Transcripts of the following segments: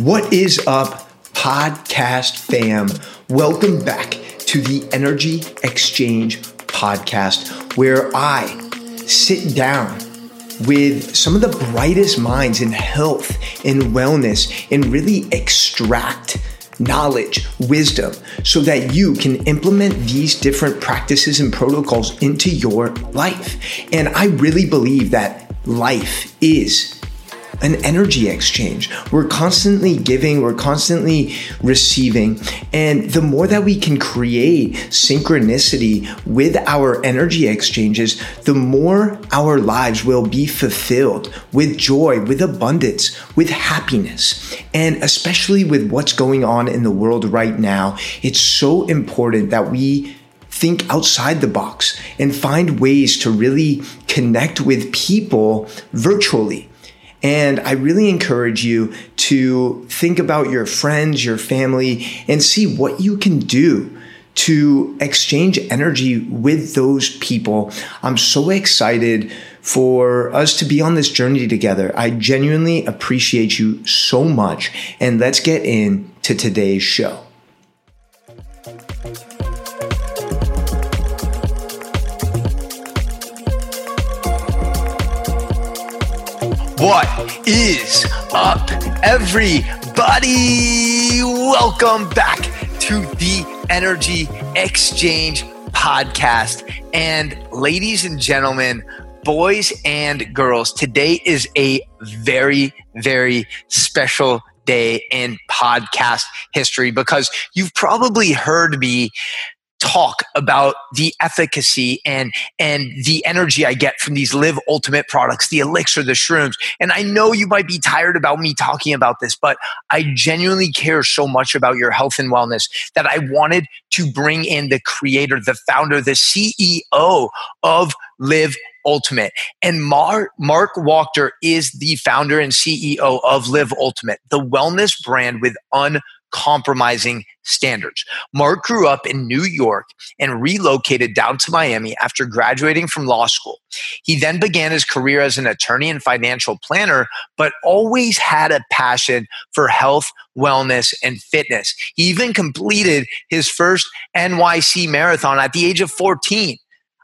What is up, podcast fam? Welcome back to the Energy Exchange podcast, where I sit down with some of the brightest minds in health and wellness and really extract knowledge, wisdom, so that you can implement these different practices and protocols into your life. And I really believe that life is an energy exchange. We're constantly giving, we're constantly receiving. And the more that we can create synchronicity with our energy exchanges, the more our lives will be fulfilled with joy, with abundance, with happiness. And especially with what's going on in the world right now, it's so important that we think outside the box and find ways to really connect with people virtually and I really encourage you to think about your friends, your family, and see what you can do to exchange energy with those people. I'm so excited for us to be on this journey together. I genuinely appreciate you so much. And let's get into today's show. What is up, everybody? Welcome back to the Energy Exchange podcast. And ladies and gentlemen, boys and girls, today is a very, very special day in podcast history because you've probably heard me talk about the efficacy and and the energy I get from these live ultimate products, the elixir, the shrooms. And I know you might be tired about me talking about this, but I genuinely care so much about your health and wellness that I wanted to bring in the creator, the founder, the CEO of Live Ultimate. And Mar- Mark Walker is the founder and CEO of Live Ultimate, the wellness brand with un compromising standards. Mark grew up in New York and relocated down to Miami after graduating from law school. He then began his career as an attorney and financial planner, but always had a passion for health, wellness, and fitness. He even completed his first NYC marathon at the age of 14.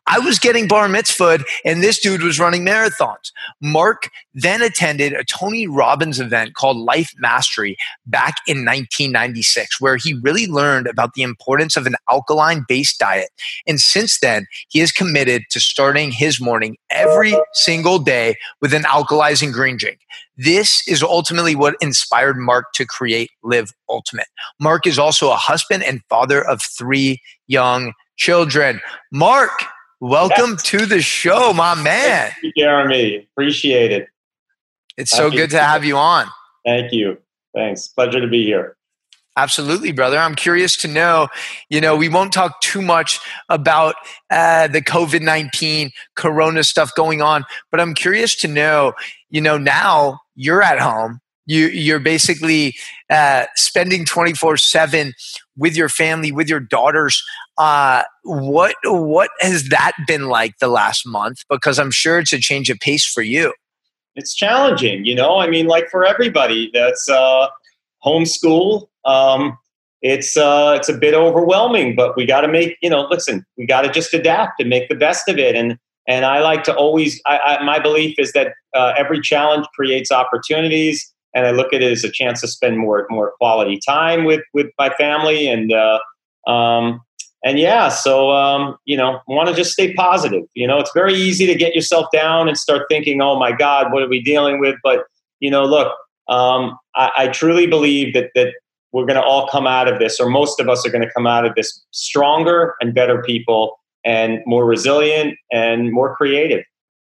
I was getting bar mitzvahed and this dude was running marathons. Mark then attended a Tony Robbins event called Life Mastery back in 1996, where he really learned about the importance of an alkaline based diet. And since then, he is committed to starting his morning every single day with an alkalizing green drink. This is ultimately what inspired Mark to create Live Ultimate. Mark is also a husband and father of three young children. Mark, Welcome yes. to the show, my man. Thank you, Jeremy. Appreciate it. It's Happy so good to have you on. Thank you. Thanks. Pleasure to be here. Absolutely, brother. I'm curious to know. You know, we won't talk too much about uh, the COVID 19 corona stuff going on, but I'm curious to know, you know, now you're at home. You, you're basically uh, spending 24 7 with your family, with your daughters. Uh, what what has that been like the last month? Because I'm sure it's a change of pace for you. It's challenging, you know. I mean, like for everybody that's uh, homeschool, um, it's uh, it's a bit overwhelming. But we got to make, you know, listen, we got to just adapt and make the best of it. And and I like to always, I, I, my belief is that uh, every challenge creates opportunities and I look at it as a chance to spend more more quality time with with my family and uh, um, and yeah, so um, you know, want to just stay positive. You know, it's very easy to get yourself down and start thinking, "Oh my God, what are we dealing with?" But you know, look, um, I, I truly believe that that we're going to all come out of this, or most of us are going to come out of this stronger and better people, and more resilient and more creative.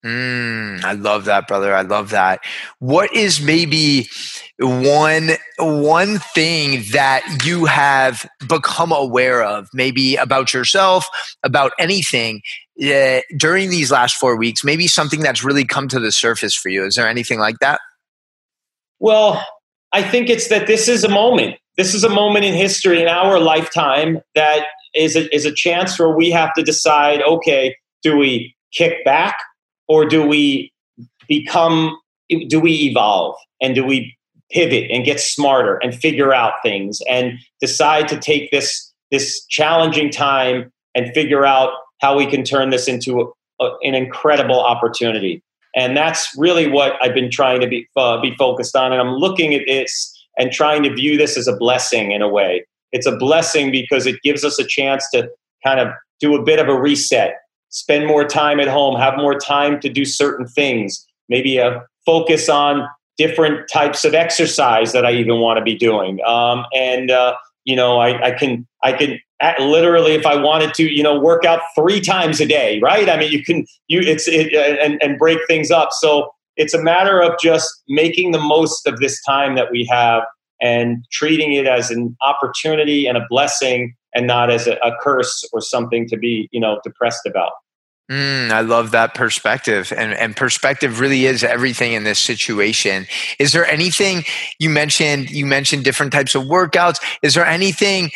Mm, I love that, brother. I love that. What is maybe one one thing that you have become aware of, maybe about yourself, about anything uh, during these last four weeks? Maybe something that's really come to the surface for you. Is there anything like that? Well, I think it's that this is a moment. This is a moment in history in our lifetime that is a, is a chance where we have to decide. Okay, do we kick back or do we become do we evolve and do we pivot and get smarter and figure out things and decide to take this this challenging time and figure out how we can turn this into a, an incredible opportunity. And that's really what I've been trying to be uh, be focused on. And I'm looking at this and trying to view this as a blessing in a way. It's a blessing because it gives us a chance to kind of do a bit of a reset, spend more time at home, have more time to do certain things, maybe a focus on different types of exercise that I even want to be doing. Um, and uh, you know, I, I, can I can literally, if I wanted to, you know, work out three times a day, right? I mean, you can you it's it, and and break things up. So it's a matter of just making the most of this time that we have and treating it as an opportunity and a blessing and not as a, a curse or something to be you know depressed about. Mm, I love that perspective. And, and perspective really is everything in this situation. Is there anything you mentioned? You mentioned different types of workouts. Is there anything,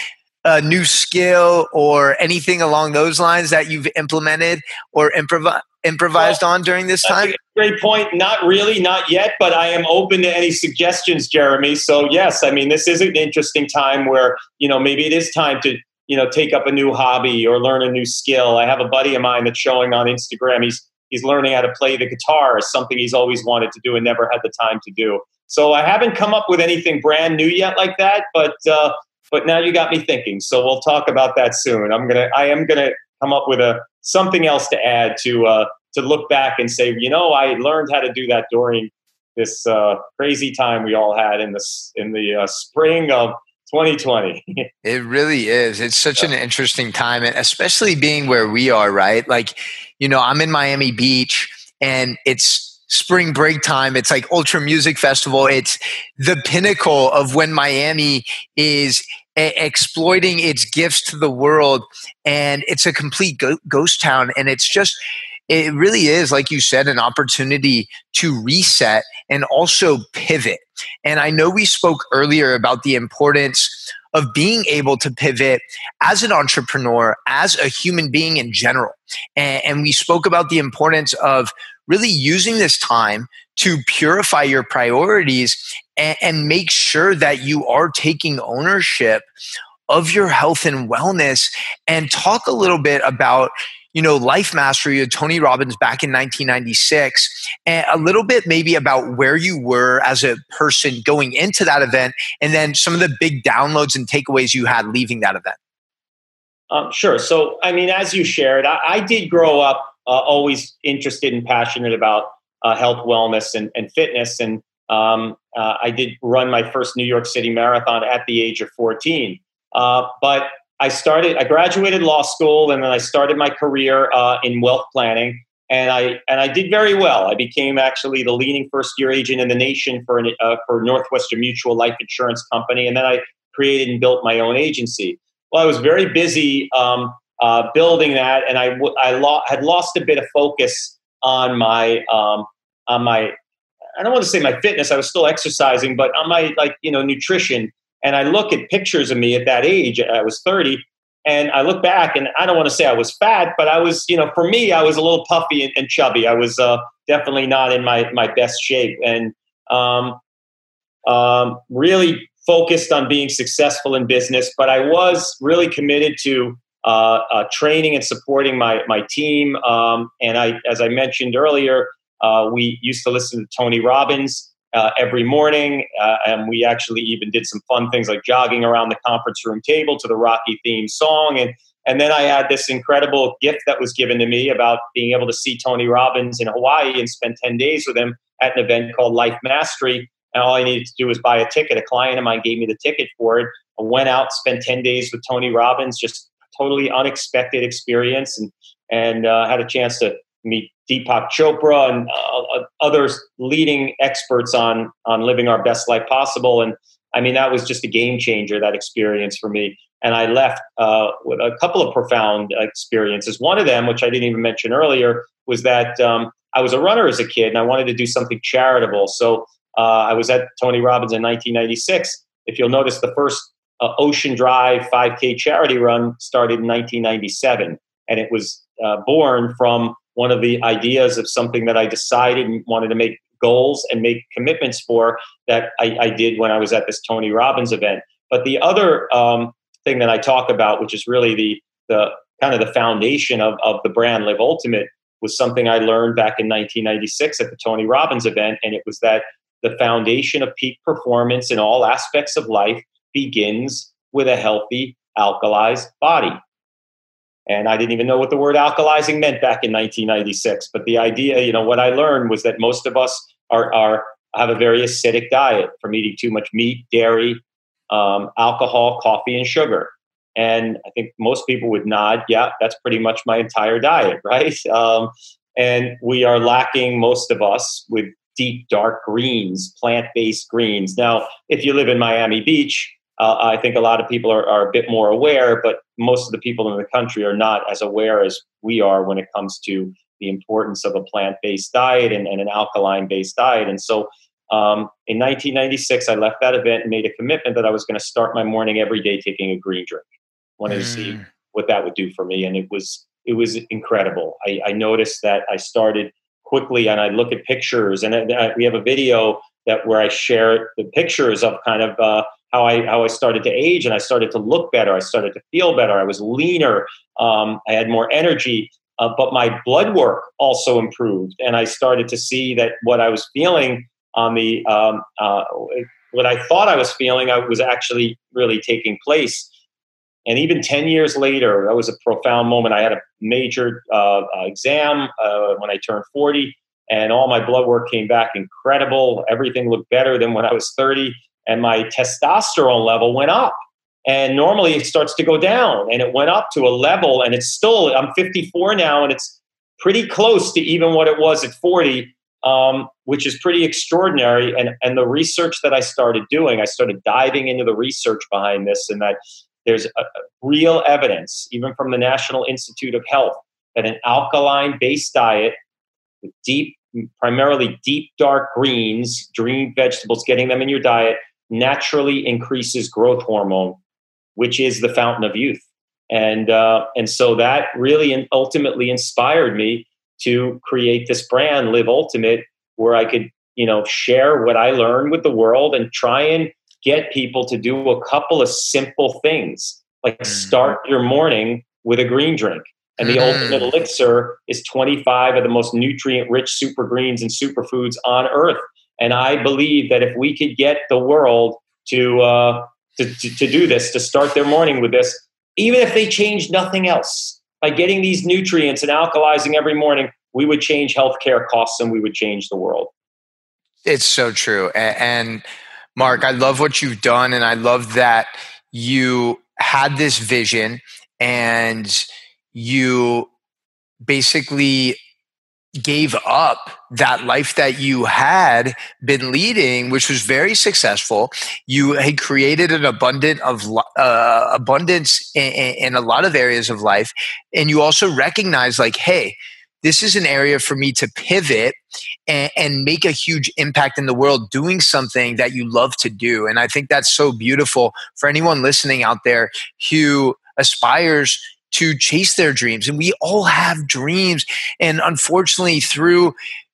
a new skill or anything along those lines that you've implemented or improv- improvised well, on during this time? Great point. Not really, not yet, but I am open to any suggestions, Jeremy. So, yes, I mean, this is an interesting time where, you know, maybe it is time to you know take up a new hobby or learn a new skill. I have a buddy of mine that's showing on instagram. He's he's learning how to play the guitar something he's always wanted to do and never had the time to do. So i haven't come up with anything brand new yet like that but uh, but now you got me thinking. So we'll talk about that soon. I'm gonna i am gonna come up with a something else to add to uh, to look back and say you know i learned how to do that during this uh, crazy time we all had in this in the uh, spring of 2020. it really is. It's such yeah. an interesting time, and especially being where we are, right? Like, you know, I'm in Miami Beach and it's spring break time. It's like Ultra Music Festival. It's the pinnacle of when Miami is a- exploiting its gifts to the world. And it's a complete go- ghost town. And it's just, it really is, like you said, an opportunity to reset and also pivot. And I know we spoke earlier about the importance of being able to pivot as an entrepreneur, as a human being in general. And, and, we spoke about the importance of really using this time to purify your priorities and, and make sure that you are taking ownership of your health and wellness and talk a little bit about you know, Life Mastery of Tony Robbins back in 1996, and a little bit maybe about where you were as a person going into that event, and then some of the big downloads and takeaways you had leaving that event. Um, sure. So, I mean, as you shared, I, I did grow up uh, always interested and passionate about uh, health, wellness, and, and fitness. And um, uh, I did run my first New York City marathon at the age of 14. Uh, but I started, I graduated law school and then I started my career uh, in wealth planning. And I, and I did very well. I became actually the leading first year agent in the nation for, an, uh, for Northwestern Mutual Life Insurance Company. And then I created and built my own agency. Well, I was very busy um, uh, building that, and I, w- I lo- had lost a bit of focus on my um, on my I don't want to say my fitness. I was still exercising, but on my like you know nutrition. And I look at pictures of me at that age, I was 30, and I look back and I don't want to say I was fat, but I was, you know, for me, I was a little puffy and, and chubby. I was uh, definitely not in my, my best shape and um, um, really focused on being successful in business. But I was really committed to uh, uh, training and supporting my, my team. Um, and I, as I mentioned earlier, uh, we used to listen to Tony Robbins uh, every morning. Uh, and we actually even did some fun things like jogging around the conference room table to the Rocky theme song. And, and then I had this incredible gift that was given to me about being able to see Tony Robbins in Hawaii and spend 10 days with him at an event called Life Mastery. And all I needed to do was buy a ticket. A client of mine gave me the ticket for it. I went out, spent 10 days with Tony Robbins, just totally unexpected experience, and, and uh, had a chance to meet Deepak Chopra and uh, other leading experts on on living our best life possible. And I mean, that was just a game changer. That experience for me. And I left uh, with a couple of profound experiences. One of them, which I didn't even mention earlier, was that um, I was a runner as a kid and I wanted to do something charitable. So uh, I was at Tony Robbins in 1996. If you'll notice, the first uh, Ocean Drive 5K charity run started in 1997, and it was uh, born from one of the ideas of something that I decided and wanted to make goals and make commitments for that I, I, did when I was at this Tony Robbins event. But the other um, thing that I talk about, which is really the the kind of the foundation of, of the brand Live Ultimate, was something I learned back in 1996 at the Tony Robbins event, and it was that the foundation of peak performance in all aspects of life begins with a healthy alkalized body. And I didn't even know what the word alkalizing meant back in 1996. But the idea, you know, what I learned was that most of us are, are have a very acidic diet from eating too much meat, dairy, um, alcohol, coffee, and sugar. And I think most people would nod, yeah, that's pretty much my entire diet, right? Um, and we are lacking, most of us, with deep, dark greens, plant based greens. Now, if you live in Miami Beach, uh, I think a lot of people are, are a bit more aware, but most of the people in the country are not as aware as we are when it comes to the importance of a plant based diet and, and, an alkaline based diet. And so um, in 1996, I left that event and made a commitment that I was going to start my morning every day taking a green drink. Wanted mm. to see mm. what that would do for me, and it was it was incredible. I, I noticed that I started quickly, and I look at pictures, and I, we have a video that where I share the pictures of kind of uh, how I how I started to age and I started to look better. I started to feel better. I was leaner. Um, I had more energy. Uh, but my blood work also improved, and I started to see that what I was feeling on the um, uh, what I thought I was feeling, I was actually really taking place. And even ten years later, that was a profound moment. I had a major uh, uh exam uh, when I turned forty, and all my blood work came back incredible. Everything looked better than when I was thirty and my testosterone level went up. And normally it starts to go down, and it went up to a level, and it's still, I'm 54 now, and it's pretty close to even what it was at 40, um, which is pretty extraordinary. And, and the research that I started doing, I started diving into the research behind this, and that there's a, a real evidence, even from the National Institute of Health, that an alkaline based diet with deep, primarily deep dark greens, green vegetables, getting them in your diet naturally increases growth hormone, which is the fountain of youth. And uh, and so that really ultimately inspired me to create this brand, Live Ultimate, where I could you know share what I learned with the world and try and get people to do a couple of simple things, like mm. start your morning with a green drink. And the mm. ultimate elixir is 25 of the most nutrient rich super greens and superfoods on earth. And I believe that if we could get the world to, uh, to, to, to do this, to start their morning with this, even if they change nothing else, by getting these nutrients and alkalizing every morning, we would change healthcare costs and we would change the world. It's so true. And Mark, I love what you've done. And I love that you had this vision and you basically gave up that life that you had been leading which was very successful you had created an abundant of uh, abundance in, in a lot of areas of life and you also recognize like hey this is an area for me to pivot and, and, make a huge impact in the world doing something that you love to do. And I think that's so beautiful for anyone listening out there who aspires to chase their dreams and we all have dreams and unfortunately through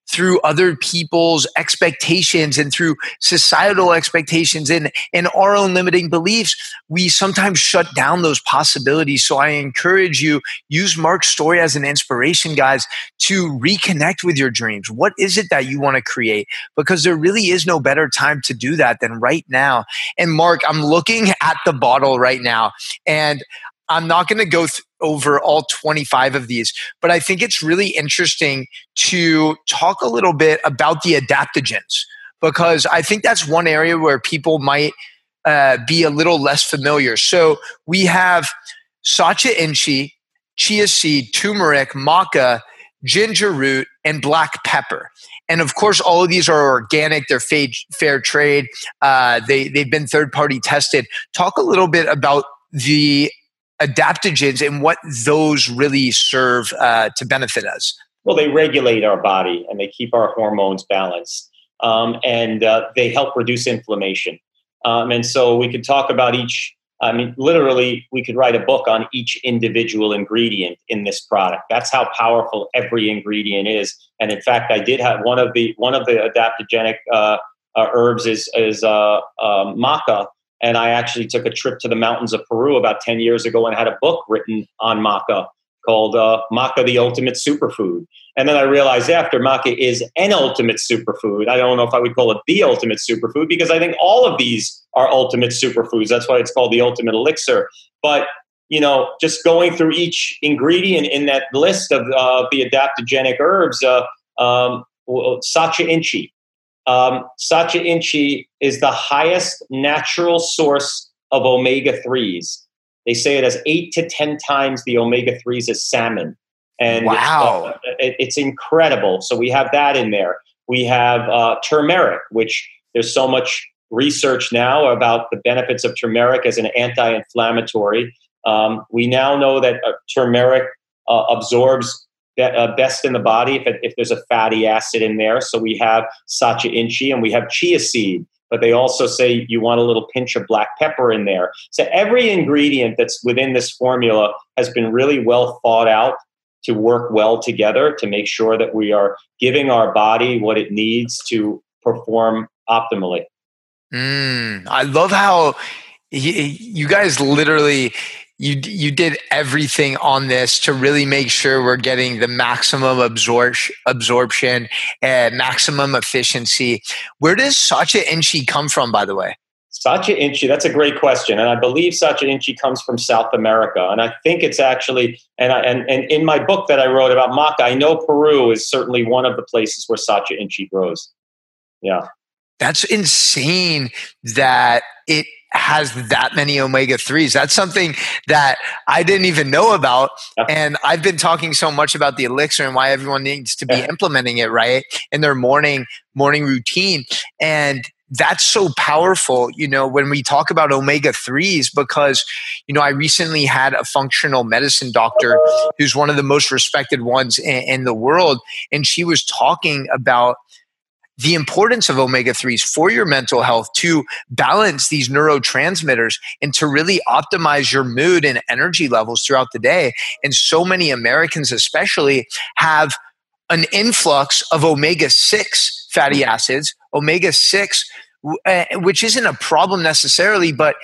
through other people's expectations and through societal expectations and, and our own limiting beliefs, we sometimes shut down those possibilities. So I encourage you, use Mark's story as an inspiration, guys, to reconnect with your dreams. What is it that you want to create? Because there really is no better time to do that than right now. And Mark, I'm looking at the bottle right now and I'm not going to go th- over all 25 of these, but I think it's really interesting to talk a little bit about the adaptogens because I think that's one area where people might uh, be a little less familiar. So we have sacha inchi, chia seed, turmeric, maca, ginger root, and black pepper. And of course, all of these are organic. They're fair trade. Uh, they they've been third party tested. Talk a little bit about the adaptogens and what those really serve uh, to benefit us? Well, they regulate our body and they keep our hormones balanced, um, and uh, they help reduce inflammation. Um, and so we could talk about each. I mean, literally, we could write a book on each individual ingredient in this product. That's how powerful every ingredient is. And in fact, I did have one of the one of the adaptogenic uh, uh, herbs is is uh, uh, maca, and I actually took a trip to the mountains of Peru about ten years ago and had a book written on maca called uh, Maca the Ultimate Superfood. And then I realized after maca is an ultimate superfood. I don't know if I would call it the ultimate superfood because I think all of these are ultimate superfoods. That's why it's called the ultimate elixir. But you know, just going through each ingredient in that list of uh, the adaptogenic herbs, uh, um, Sacha Inchi. Um, Sacha Inchi is the highest natural source of omega 3s. They say it has eight to 10 times the omega 3s as salmon. And wow. It's, uh, it, it's, incredible. So we have that in there. We have uh, turmeric, which there's so much research now about the benefits of turmeric as an anti inflammatory. Um, we now know that uh, turmeric uh, absorbs uh, best in the body if, it, if there's a fatty acid in there. So we have sacha inchi and we have chia seed, but they also say you want a little pinch of black pepper in there. So every ingredient that's within this formula has been really well thought out to work well together to make sure that we are giving our body what it needs to perform optimally. Mm, I love how you guys literally you you did everything on this to really make sure we're getting the maximum absorption absorption and maximum efficiency. Where does Sacha Inchi come from, by the way? Sacha Inchi, that's a great question. And I believe Sacha Inchi comes from South America. And I think it's actually, and, I, and, and in my book that I wrote about maca, I know Peru is certainly one of the places where Sacha Inchi grows. Yeah. That's insane that it has that many omega 3s. That's something that I didn't even know about. Yeah. And I've been talking so much about the elixir and why everyone needs to be yeah. implementing it right in their morning morning routine. And that's so powerful, you know, when we talk about omega 3s, because, you know, I recently had a functional medicine doctor who's one of the most respected ones in, in the world. And she was talking about the importance of omega 3s for your mental health to balance these neurotransmitters and to really optimize your mood and energy levels throughout the day. And so many Americans, especially, have an influx of omega 6 fatty acids, omega 6 eh, which isn't a problem necessarily, but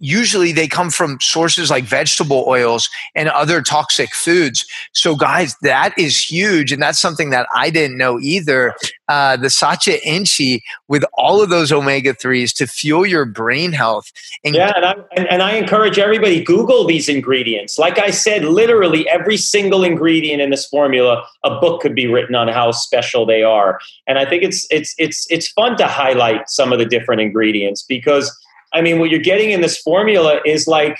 usually they come from sources like vegetable oils and other toxic foods. So, guys, that is huge. And that's something that I didn't know either. Uh, the Sacha Inchi with all of those omega 3s to fuel your brain health. And yeah, and I, and, and I encourage everybody Google these ingredients. Like I said, literally every single ingredient in this formula, a book could be written on how special they are. And I think it's it's it's it's fun to highlight some of the different ingredients because I mean, what you're getting in this formula is like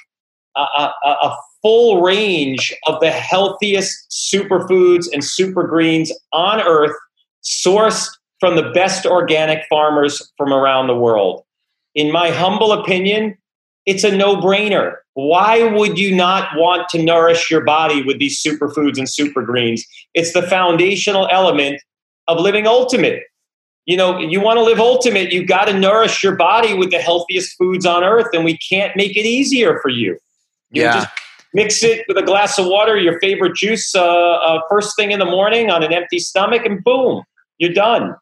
a, a, a full range of the healthiest superfoods and super greens on earth, sourced from the best organic farmers from around the world. In my humble opinion, it's a no brainer. Why would you not want to nourish your body with these superfoods and super greens? It's the foundational element of living ultimate you know, you want to live ultimate, you've got to nourish your body with the healthiest foods on earth, and we can't make it easier for you. you yeah. Just mix it with a glass of water, your favorite juice, uh, uh, first thing in the morning on an empty stomach, and boom, you're done.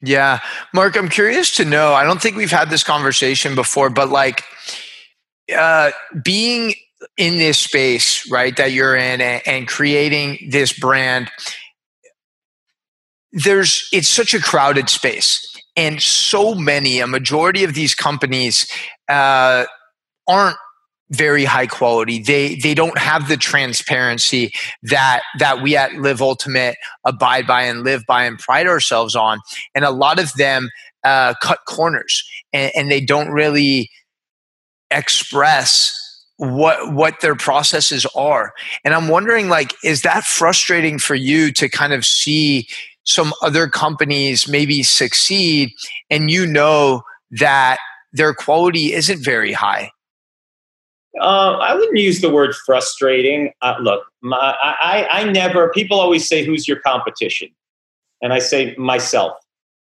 Yeah. Mark, I'm curious to know. I don't think we've had this conversation before, but like uh, being in this space, right, that you're in and, and creating this brand there's it's such a crowded space. And so many a majority of these companies uh, aren't very high quality. They they don't have the transparency that that we at live ultimate abide by and live by and pride ourselves on. And a lot of them uh, cut corners. And, and they don't really express what what their processes are. And i'm wondering like is that frustrating for you to kind of see some other companies maybe succeed and you know that their quality isn't very high? Uh, I wouldn't use the word frustrating. Uh, look, my, I, I never, people always say, who's your competition? And I say, myself,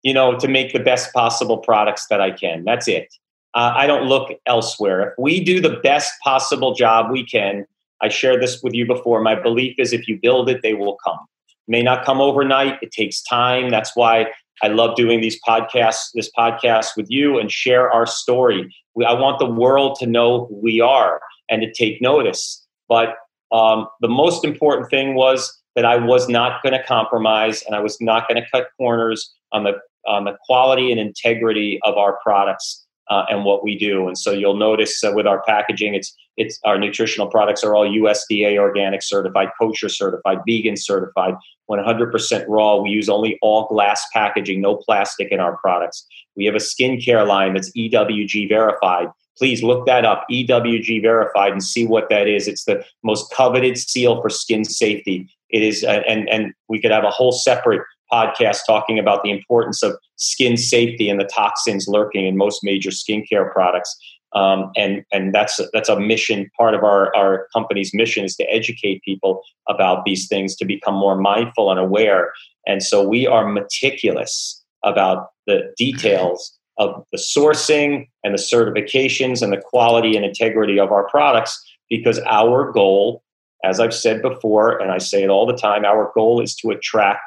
you know, to make the best possible products that I can. That's it. Uh, I don't look elsewhere. If we do the best possible job we can, I shared this with you before. My belief is if you build it, they will come may not come overnight. It takes time. That's why I love doing these podcasts, this podcast with you, and share our story. We, I want the world to know who we are and to take notice. But um, the most important thing was that I was not going to compromise and I was not going to cut corners on the on the quality and integrity of our products uh, and what we do. And so you'll notice uh, with our packaging, it's it's our nutritional products are all USDA organic certified, kosher certified, vegan certified, 100% raw. We use only all glass packaging, no plastic in our products. We have a skincare line that's EWG verified. Please look that up, EWG verified, and see what that is. It's the most coveted seal for skin safety. It is, uh, and and we could have a whole separate podcast talking about the importance of skin safety and the toxins lurking in most major skincare products. Um, and and that's that's a mission. Part of our our company's mission is to educate people about these things, to become more mindful and aware. And so we are meticulous about the details of the sourcing and the certifications and the quality and integrity of our products because our goal as I've said before, and I say it all the time, our goal is to attract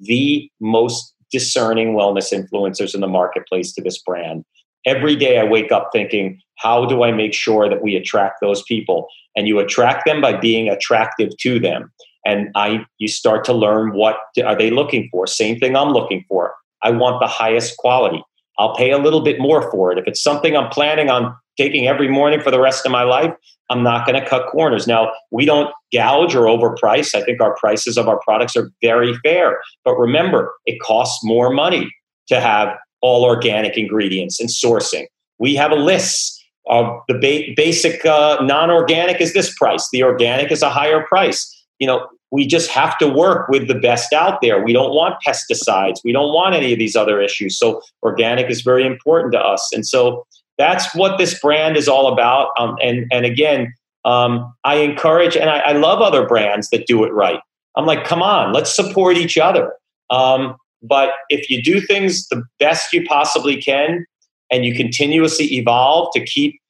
the most discerning wellness influencers in the marketplace to this brand. Every day I wake up thinking, how do I make sure that we attract those people? And you attract them by being attractive to them. And I you start to learn what are they looking for? Same thing I'm looking for. I want the highest quality. I'll pay a little bit more for it. If it's something I'm planning on taking every morning for the rest of my life, I'm not going to cut corners. Now, we don't gouge or overprice. I think our prices of our products are very fair. But remember, it costs more money to have all organic ingredients and sourcing. We have a list of the ba- basic uh, non organic is this price, the organic is a higher price. You know, we just have to work with the best out there. We don't want pesticides. We don't want any of these other issues. So, organic is very important to us. And so, that's what this brand is all about. Um, and and again, um, I encourage and I, I, love other brands that do it right. I'm like, come on, let's support each other. Um, but if you do things the best you possibly can, and you continuously evolve to keep,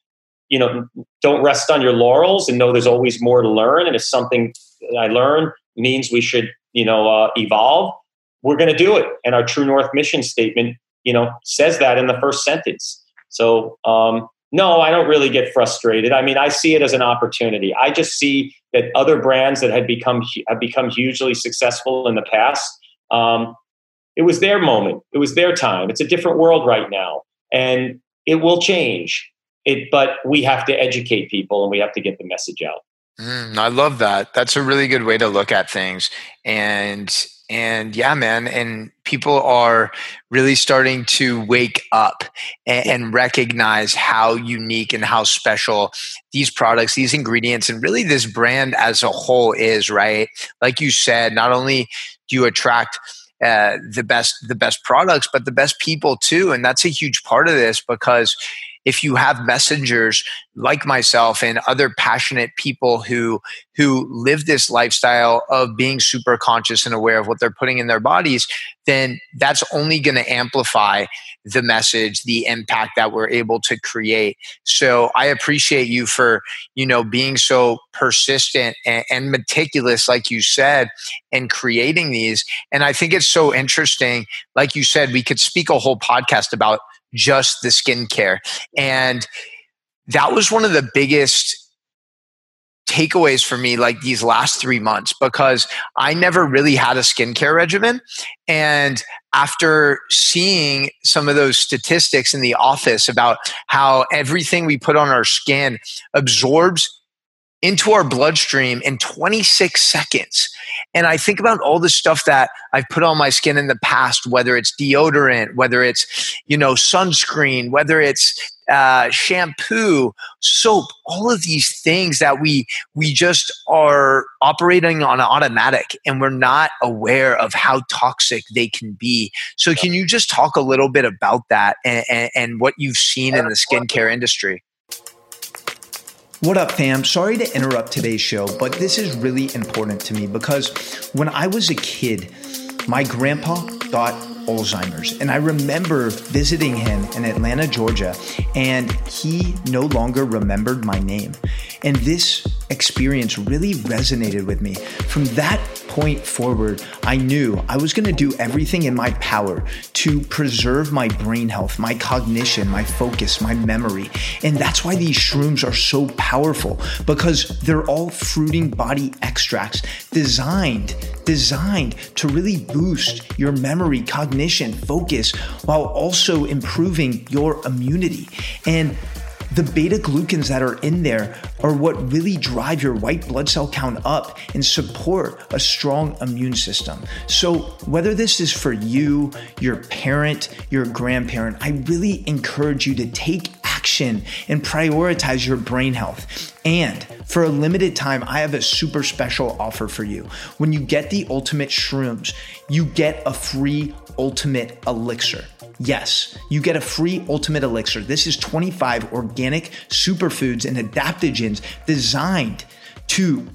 you know, don't rest on your laurels and know there's always more to learn. And if something I learn means we should, you know, uh, evolve, we're going to do it. And our True North mission statement, you know, says that in the first sentence. So, um, no, I don't really get frustrated. I mean, I see it as an opportunity. I just see that other brands that had become have become hugely successful in the past. Um, it was their moment. It was their time. It's a different world right now, and it will change. It, but we have to educate people, and we have to get the message out. Mm, I love that. That's a really good way to look at things, and and yeah man and people are really starting to wake up and, and, recognize how unique and how special these products these ingredients and really this brand as a whole is right? Like you said not only do you attract uh, the best the best products but the best people too and that's a huge part of this because if you have messengers like myself and other passionate people who who live this lifestyle of being super conscious and aware of what they're putting in their bodies then that's only going to amplify the message the impact that we're able to create. So i appreciate you for you know being so persistent and, and meticulous like you said in creating these. And i think it's so interesting like you said we could speak a whole podcast about just the skincare. And that was one of the biggest takeaways for me like these last three months because I never really had a skincare regimen. And after seeing some of those statistics in the office about how everything we put on our skin absorbs into our bloodstream in 26 seconds. And I think about all the stuff that I've put on my skin in the past, whether it's deodorant, whether it's, you know, sunscreen, whether it's uh, shampoo, soap, all of these things that we we just are operating on automatic and we're not aware of how toxic they can be. So can you just talk a little bit about that and, and, and what you've seen in the skincare industry? What up, fam? Sorry to interrupt today's show, but this is really important to me because when I was a kid, my grandpa got Alzheimer's. And I remember visiting him in Atlanta, Georgia, and he no longer remembered my name. And this experience really resonated with me. From that point forward, I knew I was going to do everything in my power to preserve my brain health, my cognition, my focus, my memory. And that's why these shrooms are so powerful because they're all fruiting body extracts designed designed to really boost your memory, cognition, focus while also improving your immunity. And the beta glucans that are in there are what really drive your white blood cell count up and support a strong immune system. So, whether this is for you, your parent, your grandparent, I really encourage you to take action and prioritize your brain health. And for a limited time, I have a super special offer for you. When you get the ultimate shrooms, you get a free ultimate elixir. Yes, you get a free ultimate elixir. This is 25 organic superfoods and adaptogens designed to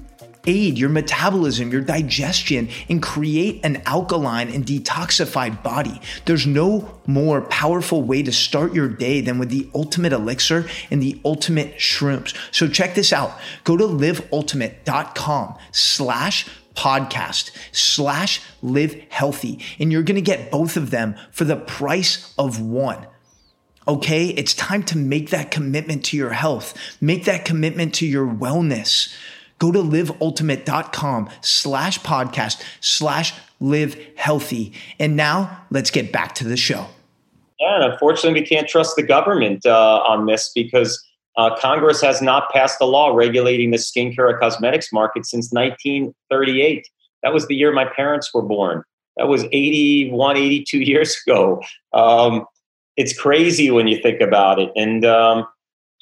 aid your metabolism, your digestion, and create an alkaline and detoxified body. There's no more powerful way to start your day than with the ultimate elixir and the ultimate shrooms. So check this out. Go to liveultimate.com slash podcast slash live healthy. And you're going to get both of them for the price of one. Okay. It's time to make that commitment to your health. Make that commitment to your wellness. Go to liveultimate.com slash podcast slash live healthy. And now let's get back to the show. Yeah, and unfortunately, we can't trust the government uh, on this because uh, Congress has not passed a law regulating the skincare or cosmetics market since 1938. That was the year my parents were born. That was 81, 82 years ago. Um, it's crazy when you think about it. And um,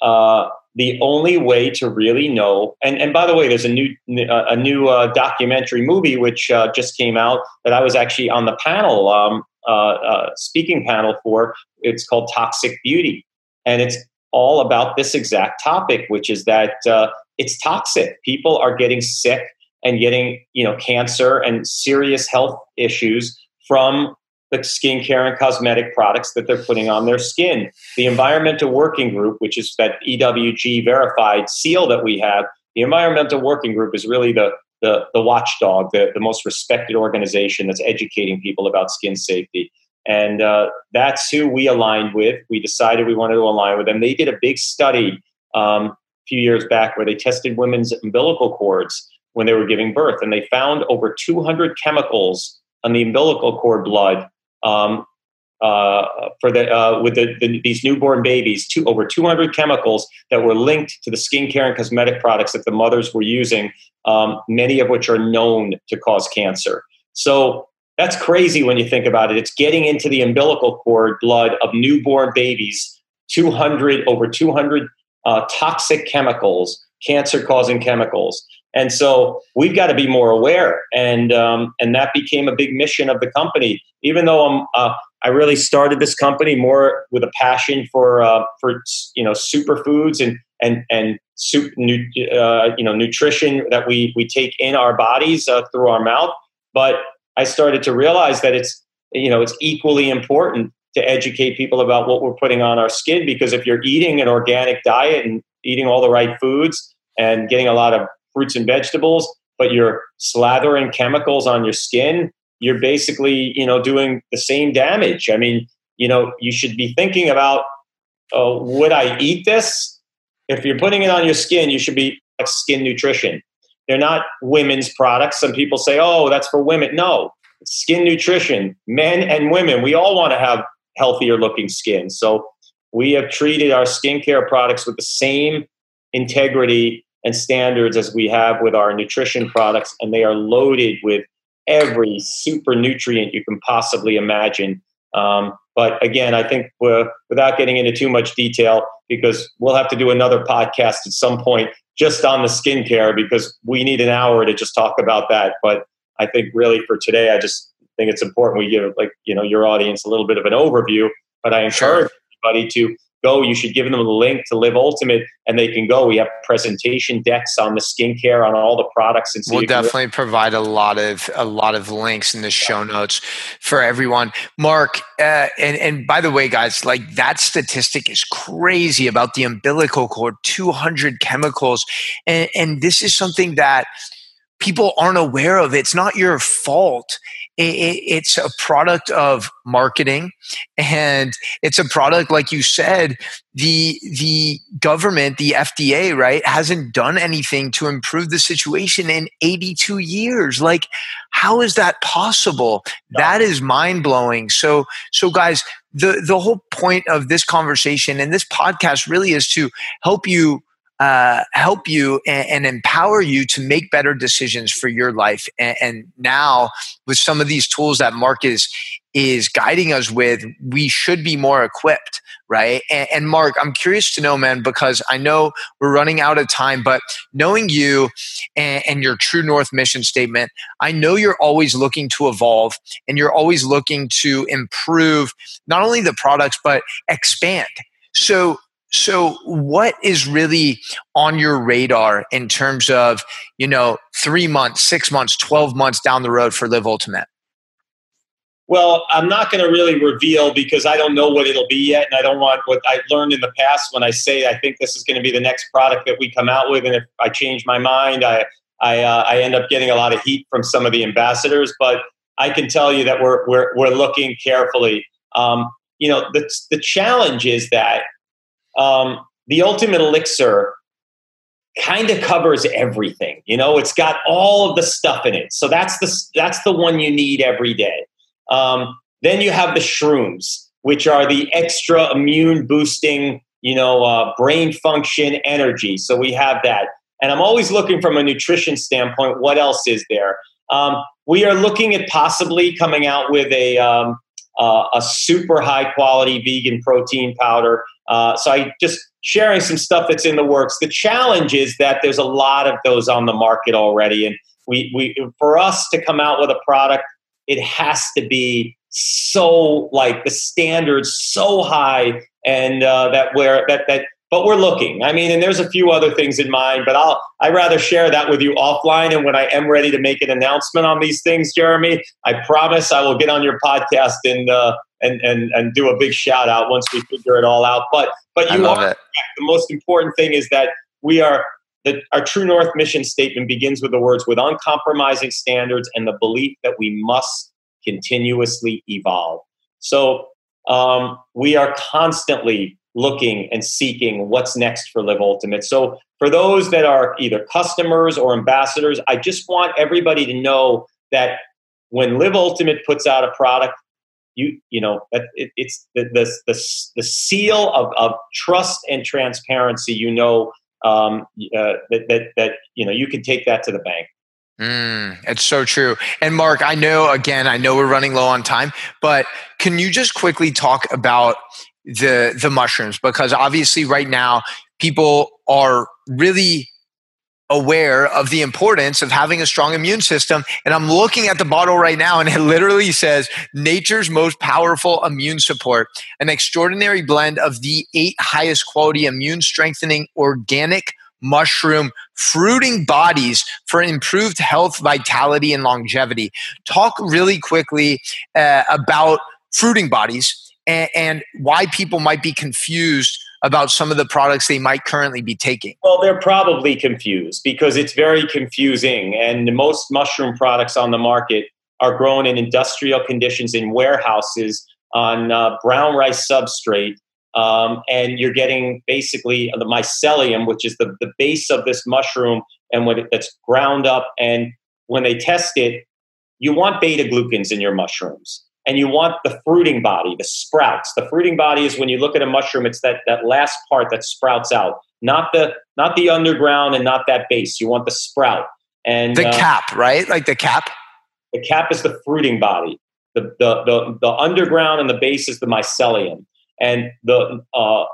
uh, the only way to really know, and, and by the way, there's a new uh, a new uh, documentary movie which uh, just came out that I was actually on the panel, um, uh, speaking panel for. It's called Toxic Beauty, and it's all about this exact topic, which is that uh, it's toxic. People are getting sick and getting, you know, cancer and serious health issues from the skincare and cosmetic products that they're putting on their skin. The Environmental Working Group, which is that EWG verified seal that we have, the Environmental Working Group is really the the, the watchdog, the, the most respected organization that's educating people about skin safety. And uh, that's who we aligned with. We decided we wanted to align with them. They did a big study um, a few years back where they tested women's umbilical cords when they were giving birth, and they found over 200 chemicals on the umbilical cord blood um, uh, for the uh, with the, the, these newborn babies. Two, over 200 chemicals that were linked to the skincare and cosmetic products that the mothers were using, um, many of which are known to cause cancer. So that's crazy when you think about it. It's getting into the umbilical cord blood of newborn babies, 200, over 200 uh, toxic chemicals, cancer causing chemicals. And so we've got to be more aware. And, um, and that became a big mission of the company. Even though I'm, uh, I really started this company more with a passion for, uh, for you know, superfoods and, and, and soup, uh, you know, nutrition that we, we take in our bodies uh, through our mouth. But I started to realize that it's you know it's equally important to educate people about what we're putting on our skin because if you're eating an organic diet and eating all the right foods and getting a lot of fruits and vegetables but you're slathering chemicals on your skin you're basically you know doing the same damage. I mean you know you should be thinking about uh, would i eat this? If you're putting it on your skin you should be like skin nutrition they're not women's products. Some people say, oh, that's for women. No, skin nutrition, men and women, we all want to have healthier looking skin. So we have treated our skincare products with the same integrity and standards as we have with our nutrition products, and they are loaded with every super nutrient you can possibly imagine. Um, but again, I think without getting into too much detail, because we'll have to do another podcast at some point just on the skincare because we need an hour to just talk about that. But I think really for today, I just think it's important we give like you know your audience a little bit of an overview. But I encourage sure. everybody to go. You should give them the link to Live Ultimate, and they can go. We have presentation decks on the skincare on all the products, and so we'll definitely provide a lot of a lot of links in the show notes for everyone. Mark, uh, and and by the way, guys, like that statistic is crazy about the umbilical cord, two hundred chemicals, and and this is something that people aren't aware of. It's not your fault. It's a product of marketing, and it's a product, like you said, the the government, the FDA, right, hasn't done anything to improve the situation in 82 years. Like, how is that possible? That is mind blowing. So, so guys, the the whole point of this conversation and this podcast really is to help you uh, help you and, and, empower you to make better decisions for your life. And, and, now, with some of these tools that Mark is is guiding us with, we should be more equipped, right? And, and Mark, I'm curious to know, man, because I know we're running out of time, but knowing you and, and your True North mission statement, I know you're always looking to evolve and you're always looking to improve not only the products but expand. So so, what is really on your radar in terms of, you know, three months, six months, 12 months down the road for Live Ultimate? Well, I'm not going to really reveal because I don't know what it'll be yet. And I don't want what I learned in the past when I say I think this is going to be the next product that we come out with. And if I change my mind, I, I, uh, I end up getting a lot of heat from some of the ambassadors. But I can tell you that we're, we're, we're looking carefully. Um, you know, the, the challenge is that um, the ultimate elixir kind of covers everything. You know, it's got all of the stuff in it. So that's the that's the one you need every day. Um, then you have the shrooms, which are the extra immune boosting, you know, uh, brain function energy. So we have that. And I'm always looking from a nutrition standpoint. What else is there? Um, we are looking at possibly coming out with a um, uh, a super high quality vegan protein powder uh, so I just sharing some stuff that's in the works. The challenge is that there's a lot of those on the market already, and we we for us to come out with a product, it has to be so like the standards so high, and uh, that where that that. But we're looking. I mean, and there's a few other things in mind, but I'll I rather share that with you offline. And when I am ready to make an announcement on these things, Jeremy, I promise I will get on your podcast and uh, and and and do a big shout out once we figure it all out. But but you are it. the most important thing is that we are that our True North mission statement begins with the words with uncompromising standards and the belief that we must continuously evolve. So um, we are constantly looking and seeking what's next for Live Ultimate. So for those that are either customers or ambassadors, I just want everybody to know that when Live Ultimate puts out a product, you you know it, it's the, the the the seal of, of trust and transparency. You know um, uh, that that that you know you can take that to the bank. Mm, it's so true. And Mark, I know again, I know we're running low on time, but can you just quickly talk about the the mushrooms because obviously right now people are really aware of the importance of having a strong immune system. And I'm looking at the bottle right now, and it literally says nature's most powerful immune support, an extraordinary blend of the eight highest quality immune strengthening organic mushroom fruiting bodies for improved health, vitality, and longevity. Talk really quickly uh, about fruiting bodies and, and why people might be confused about some of the products they might currently be taking? Well, they're probably confused because it's very confusing. And most mushroom products on the market are grown in industrial conditions in warehouses on uh, brown rice substrate. Um, and you're getting basically the mycelium, which is the, the base of this mushroom, and when that's ground up. And when they test it, you want beta glucans in your mushrooms and you want the fruiting body, the sprouts. The fruiting body is when you look at a mushroom, it's that, that last part that sprouts out, not the not the underground and not that base. You want the sprout and the uh, cap, right? Like the cap. The cap is the fruiting body. The the the, the underground and the base is the mycelium, and the uh,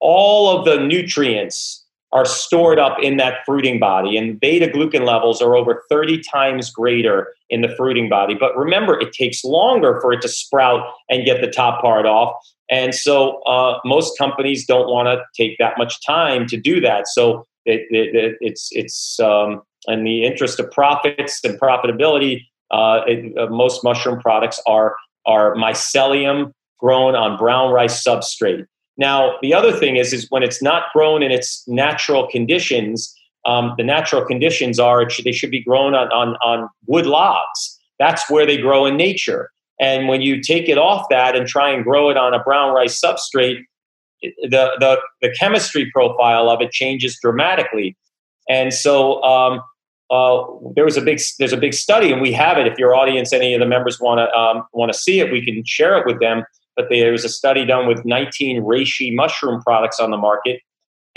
all of the nutrients are stored up in that fruiting body, and beta glucan levels are over 30 times greater in the fruiting body. But remember, it takes longer for it to sprout and get the top part off. And so uh, most companies don't want to take that much time to do that. So it, it, it's it's um, in the interest of profits and profitability. Uh, it, uh, most mushroom products are are mycelium grown on brown rice substrate. Now, the other thing is, is when it's not grown in its natural conditions, um, the natural conditions are should, they should be grown on, on, on wood logs. That's where they grow in nature. And when you take it off that and try and grow it on a brown rice substrate, the, the, the chemistry profile of it changes dramatically. And so um, uh, there was a big there's a big study, and we have it. If your audience, any of the members want to um, want to see it, we can share it with them. But there was a study done with 19 reishi mushroom products on the market,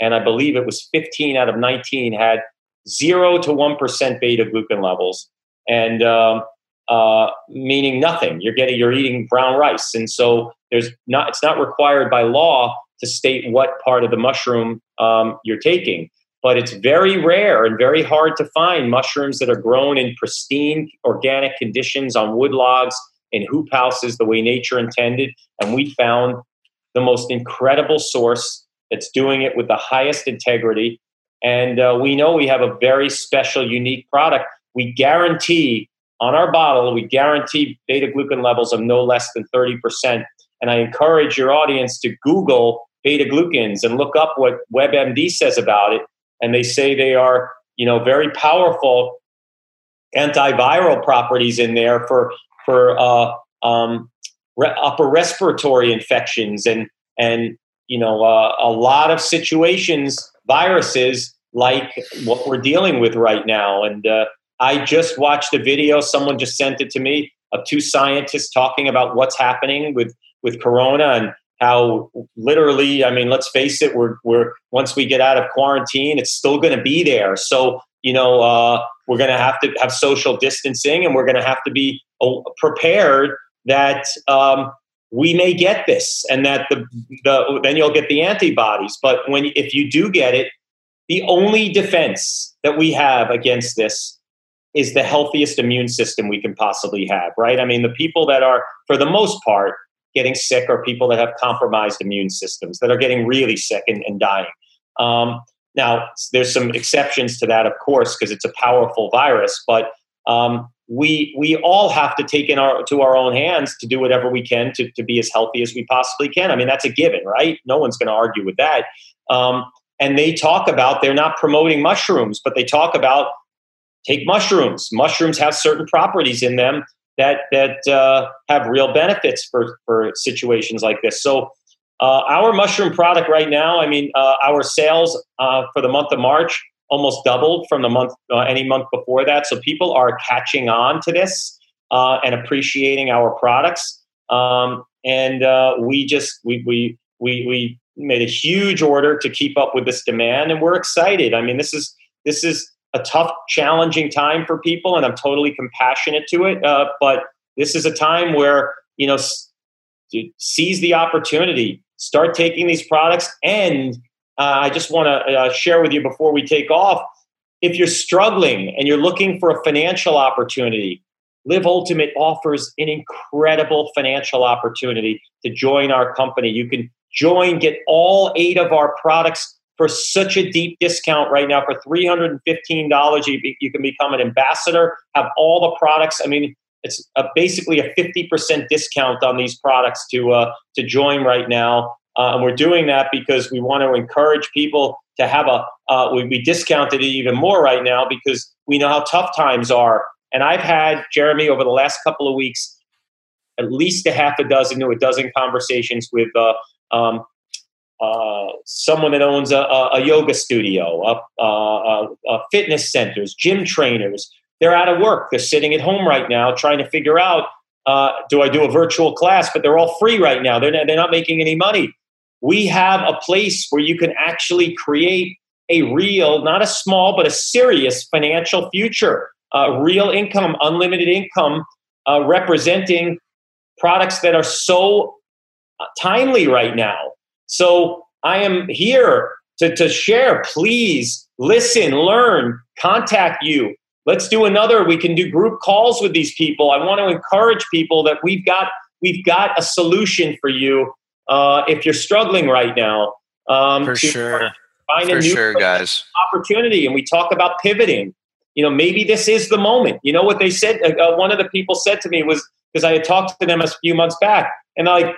and I believe it was 15 out of 19 had zero to one percent beta glucan levels, and um, uh, meaning nothing. You're getting you're eating brown rice, and so there's not it's not required by law to state what part of the mushroom um, you're taking. But it's very rare and very hard to find mushrooms that are grown in pristine organic conditions on wood logs in hoop houses the way nature intended. And we found the most incredible source that's doing it with the highest integrity. And uh, we know we have a very special, unique product. We guarantee on our bottle, we guarantee beta glucan levels of no less than 30%. And I encourage your audience to Google beta glucans and look up what WebMD says about it and they say they are you know very powerful antiviral properties in there for for uh, um, re- upper respiratory infections and and you know uh, a lot of situations viruses like what we're dealing with right now and uh, i just watched a video someone just sent it to me of two scientists talking about what's happening with with corona and how literally, I mean, let's face it, we're, we're once we get out of quarantine, it's still going to be there. So, you know, uh, we're going to have to have social distancing and we're going to have to be uh, prepared that um, we may get this and that the, the then you'll get the antibodies. But when if you do get it, the only defense that we have against this is the healthiest immune system we can possibly have, right? I mean, the people that are, for the most part, getting sick are people that have compromised immune systems that are getting really sick and, and dying. Um, now, there's some exceptions to that, of course, because it's a powerful virus, but um, we we all have to take in our to our own hands to do whatever we can to, to be as healthy as we possibly can. I mean, that's a given, right? No one's going to argue with that. Um, and they talk about they're not promoting mushrooms, but they talk about take mushrooms. Mushrooms have certain properties in them that that uh, have real benefits for for situations like this. So. Uh, our mushroom product right now, I mean, uh, our sales uh, for the month of March almost doubled from the month uh, any month before that. So people are catching on to this uh, and appreciating our products. Um, and we just we, we we we made a huge order to keep up with this demand, and we're excited. I mean, this is this is a tough, challenging time for people, and I'm totally compassionate to it. Uh, but this is a time where you know seize the opportunity, start taking these products, and uh, I just want to uh, share with you before we take off. If you're struggling and you're looking for a financial opportunity, Live Ultimate offers an incredible financial opportunity to join our company. You can join, get all eight of our products for such a deep discount right now for $315 you, you can become an ambassador have all the products i mean it's a, basically a 50% discount on these products to uh, to join right now uh, and we're doing that because we want to encourage people to have a uh, we, we discounted it even more right now because we know how tough times are and i've had jeremy over the last couple of weeks at least a half a dozen to a dozen conversations with uh, um, uh, someone that owns a, a yoga studio, a, a, a, fitness centers, gym trainers. They're out of work. They're sitting at home right now trying to figure out uh, do I do a virtual class? But they're all free right now. They're, they're not making any money. We have a place where you can actually create a real, not a small, but a serious financial future, uh, real income, unlimited income, uh, representing products that are so timely right now so I am here to, to share. Please listen, learn, contact you. Let's do another. We can do group calls with these people. I want to encourage people that we've got we've got a solution for you uh, if you're struggling right now. Um, for sure. Find for a new sure, guys. opportunity. And we talk about pivoting. You know, maybe this is the moment. You know what they said? Uh, uh one of the people said to me was because I had talked to them a few months back, and like,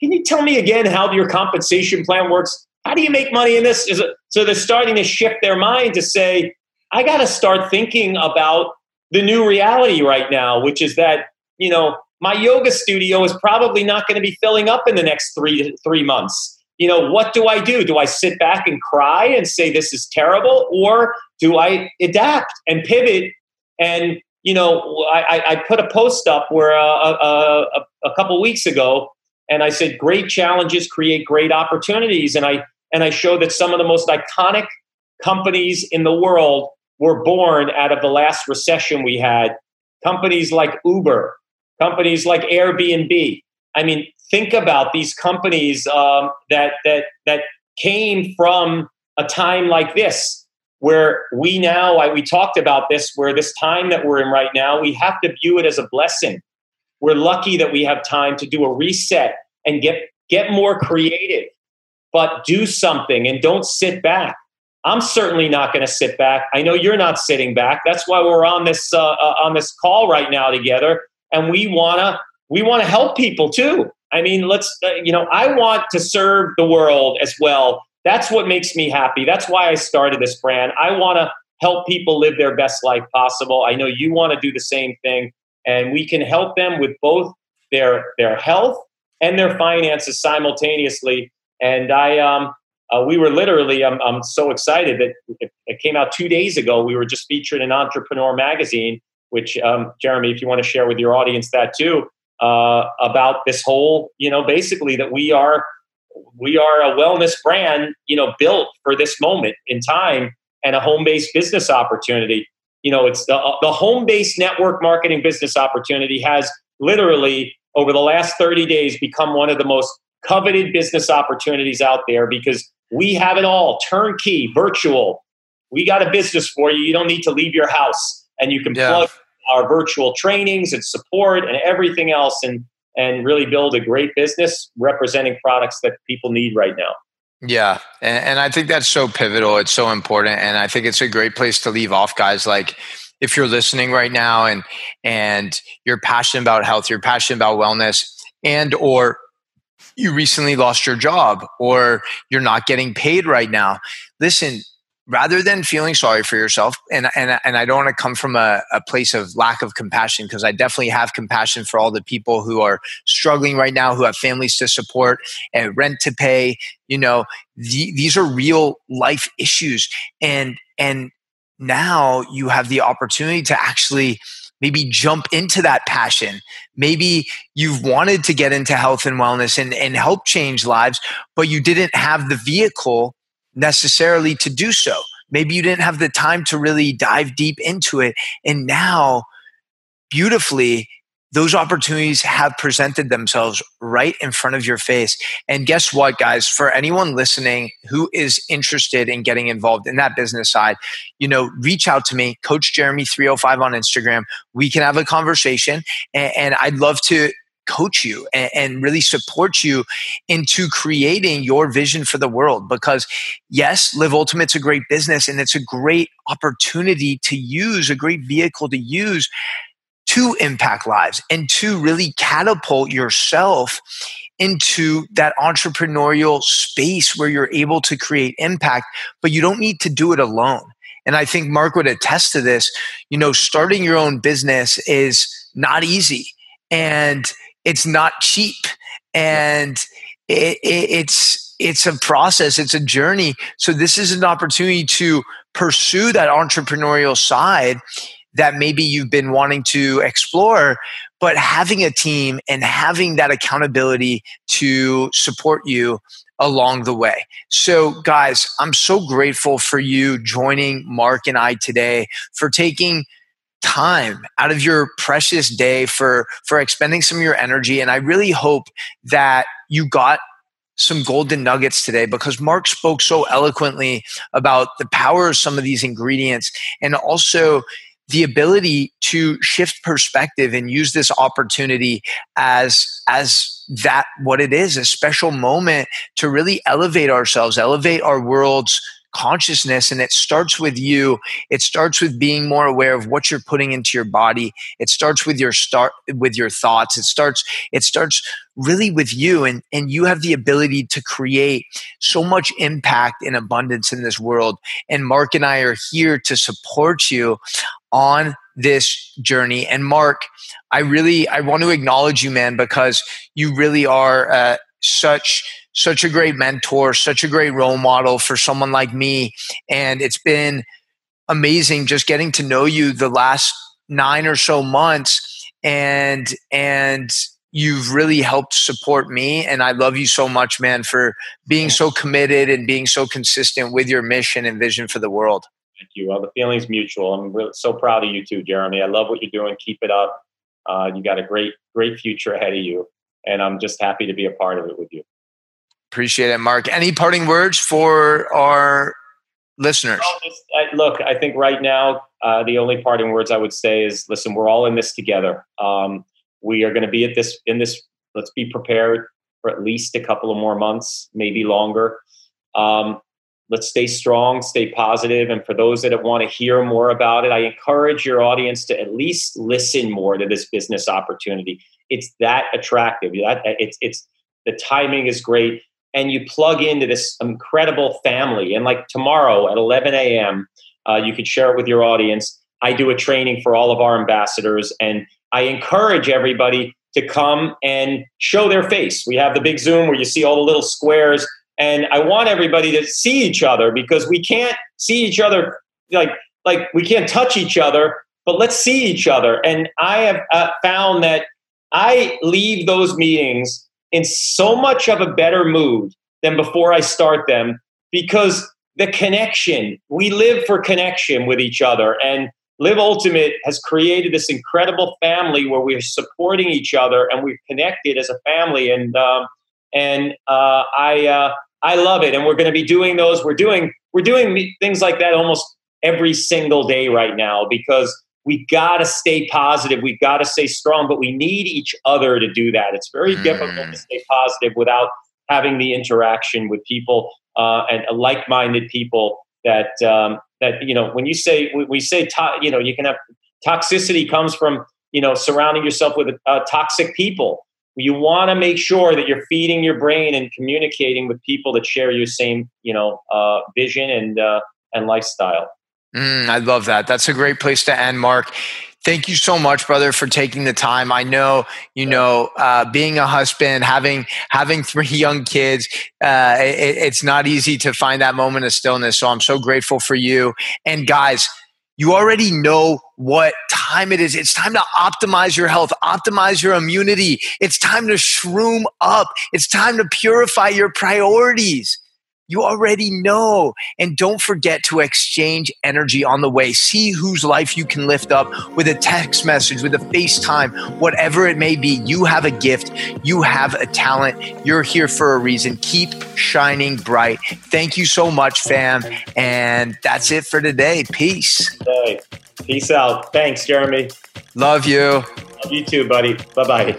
can you tell me again how your compensation plan works? how do you make money in this? It, So they're starting to shift their mind to say, I got to start thinking about the new reality right now, which is that, you know, my yoga studio is probably not going to be filling up in the next three three months. You know, what do I do? Do I sit back and cry and say this is terrible, or do I adapt and pivot? And you know, I, I put a post up where uh, uh, a, a couple weeks ago, and I said, "Great challenges create great opportunities," and I and I showed that some of the most iconic companies in the world were born out of the last recession we had. Companies like Uber, companies like Airbnb. I mean, think about these companies um, that that that came from a time like this, where we now we talked about this, where this time that we're in right now, we have to view it as a blessing. We're lucky that we have time to do a reset and get get more creative but do something and don't sit back. I'm certainly not going to sit back. I know you're not sitting back. That's why we're on this uh, uh, on this call right now together, and we wanna we want to help people too. I mean, let's uh, you know, I want to serve the world as well. That's what makes me happy. That's why I started this brand. I want to help people live their best life possible. I know you want to do the same thing, and we can help them with both their their health and their finances simultaneously and I, um, uh, we were literally, I'm, I'm so excited that it, came out two days ago. We were just featured in Entrepreneur Magazine, which, um, Jeremy, if you want to share with your audience that too, uh, about this whole, you know, basically that we are, we are a wellness brand, you know, built for this moment in time and a home-based business opportunity. You know, it's the, the home-based network marketing business opportunity has literally over the last 30 days become one of the most coveted business opportunities out there because we have it all turnkey, virtual. We got a business for you. You don't need to leave your house and you can yeah. plug our virtual trainings and support and everything else and and really build a great business representing products that people need right now. Yeah, and, and I think that's so pivotal. It's so important, and I think it's a great place to leave off, guys. Like, if you're listening right now and and you're passionate about health, you're passionate about wellness, and or you recently lost your job or you're not getting paid right now. Listen, rather than feeling sorry for yourself, and, and, and I don't want to come from a, a place of lack of compassion because I definitely have compassion for all the people who are struggling right now, who have families to support and rent to pay. You know, the, these are real life issues. And, and now you have the opportunity to actually maybe jump into that passion. Maybe you've wanted to get into health and wellness and, and help change lives, but you didn't have the vehicle necessarily to do so. Maybe you didn't have the time to really dive deep into it. And now, beautifully, those opportunities have presented themselves right in front of your face. And guess what, guys? For anyone listening who is interested in getting involved in that business side, you know, reach out to me, Coach Jeremy 305 on Instagram. We can have a conversation. And, and I'd love to coach you and, and, really support you into creating your vision for the world because yes live ultimate's a great business and it's a great opportunity to use a great vehicle to use to impact lives and to really catapult yourself into that entrepreneurial space where you're able to create impact, but you don't need to do it alone. And I think Mark would attest to this. You know, starting your own business is not easy and it's not cheap. And it, it, it's it's a process, it's a journey. So this is an opportunity to pursue that entrepreneurial side that maybe you've been wanting to explore but having a team and having that accountability to support you along the way. So, guys, I'm so grateful for you joining Mark and I today for taking time out of your precious day for for expending some of your energy and I really hope that you got some golden nuggets today because Mark spoke so eloquently about the power of some of these ingredients and also the ability to shift perspective and use this opportunity as as that what it is a special moment to really elevate ourselves elevate our world's consciousness and it starts with you. It starts with being more aware of what you're putting into your body. It starts with your start with your thoughts. It starts it starts really with you and and you have the ability to create so much impact and abundance in this world. And Mark and I are here to support you on this journey. And Mark I really I want to acknowledge you man because you really are uh, such such a great mentor, such a great role model for someone like me. And it's been amazing just getting to know you the last nine or so months. And, and, You've really helped support me, and I love you so much, man, for being so committed and being so consistent with your mission and vision for the world. Thank you. Well, the feeling's mutual. I'm really so proud of you too, Jeremy. I love what you're doing. Keep it up. Uh, you got a great, great future ahead of you, and I'm just happy to be a part of it with you. Appreciate it, Mark. Any parting words for our listeners? just, I, look, I think right now uh, the only parting words I would say is, listen, we're all in this together. Um, we are going to be at this in this. Let's be prepared for at least a couple of more months, maybe longer. Um, let's stay strong, stay positive, and for those that want to hear more about it, I encourage your audience to at least listen more to this business opportunity. It's that attractive. That it's it's the timing is great and you plug into this incredible family. And like tomorrow at 11 a.m., uh, you could share it with your audience. I do a training for all of our ambassadors, and I encourage everybody to come and show their face. We have the big Zoom where you see all the little squares, and I want everybody to see each other because we can't see each other like like we can't touch each other, but let's see each other. And I have uh, found that I leave those meetings in so much of a better mood than before I start them because the connection, we live for connection with each other. And Live Ultimate has created this incredible family where we're supporting each other and we've connected as a family. And, um, and uh, I, uh, I love it. And we're going to be doing those. We're doing, we're doing things like that almost every single day right now because we got to stay positive. We've got to stay strong, but we need each other to do that. It's very mm. difficult to stay positive without having the interaction with people uh, and like-minded people. That um, that you know, when you say we, we say to, you know, you can have toxicity comes from you know surrounding yourself with uh, toxic people. You want to make sure that you're feeding your brain and communicating with people that share your same you know uh, vision and uh, and lifestyle. Mm, I love that. That's a great place to end, Mark. Thank you so much, brother, for taking the time. I know, you know, uh, being a husband, having having three young kids, uh, it, it's not easy to find that moment of stillness. So I'm so grateful for you. And guys, you already know what time it is. It's time to optimize your health, optimize your immunity. It's time to shroom up. It's time to purify your priorities. You already know. And don't forget to exchange energy on the way. See whose life you can lift up with a text message, with a FaceTime, whatever it may be. You have a gift, you have a talent. You're here for a reason. Keep shining bright. Thank you so much, fam. And that's it for today. Peace. Hey, peace out. Thanks, Jeremy. Love you. You too, buddy. Bye bye.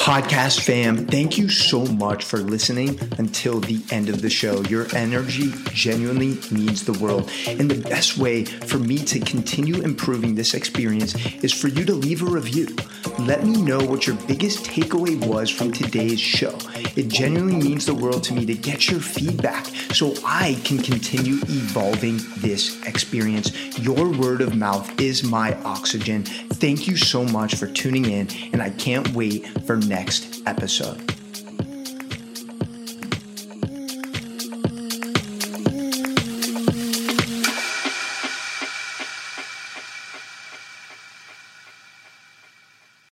Podcast fam, thank you so much for listening until the end of the show. Your energy genuinely means the world. And the best way for me to continue improving this experience is for you to leave a review. Let me know what your biggest takeaway was from today's show. It genuinely means the world to me to get your feedback so I can continue evolving this experience. Your word of mouth is my oxygen. Thank you so much for tuning in, and I can't wait for next episode.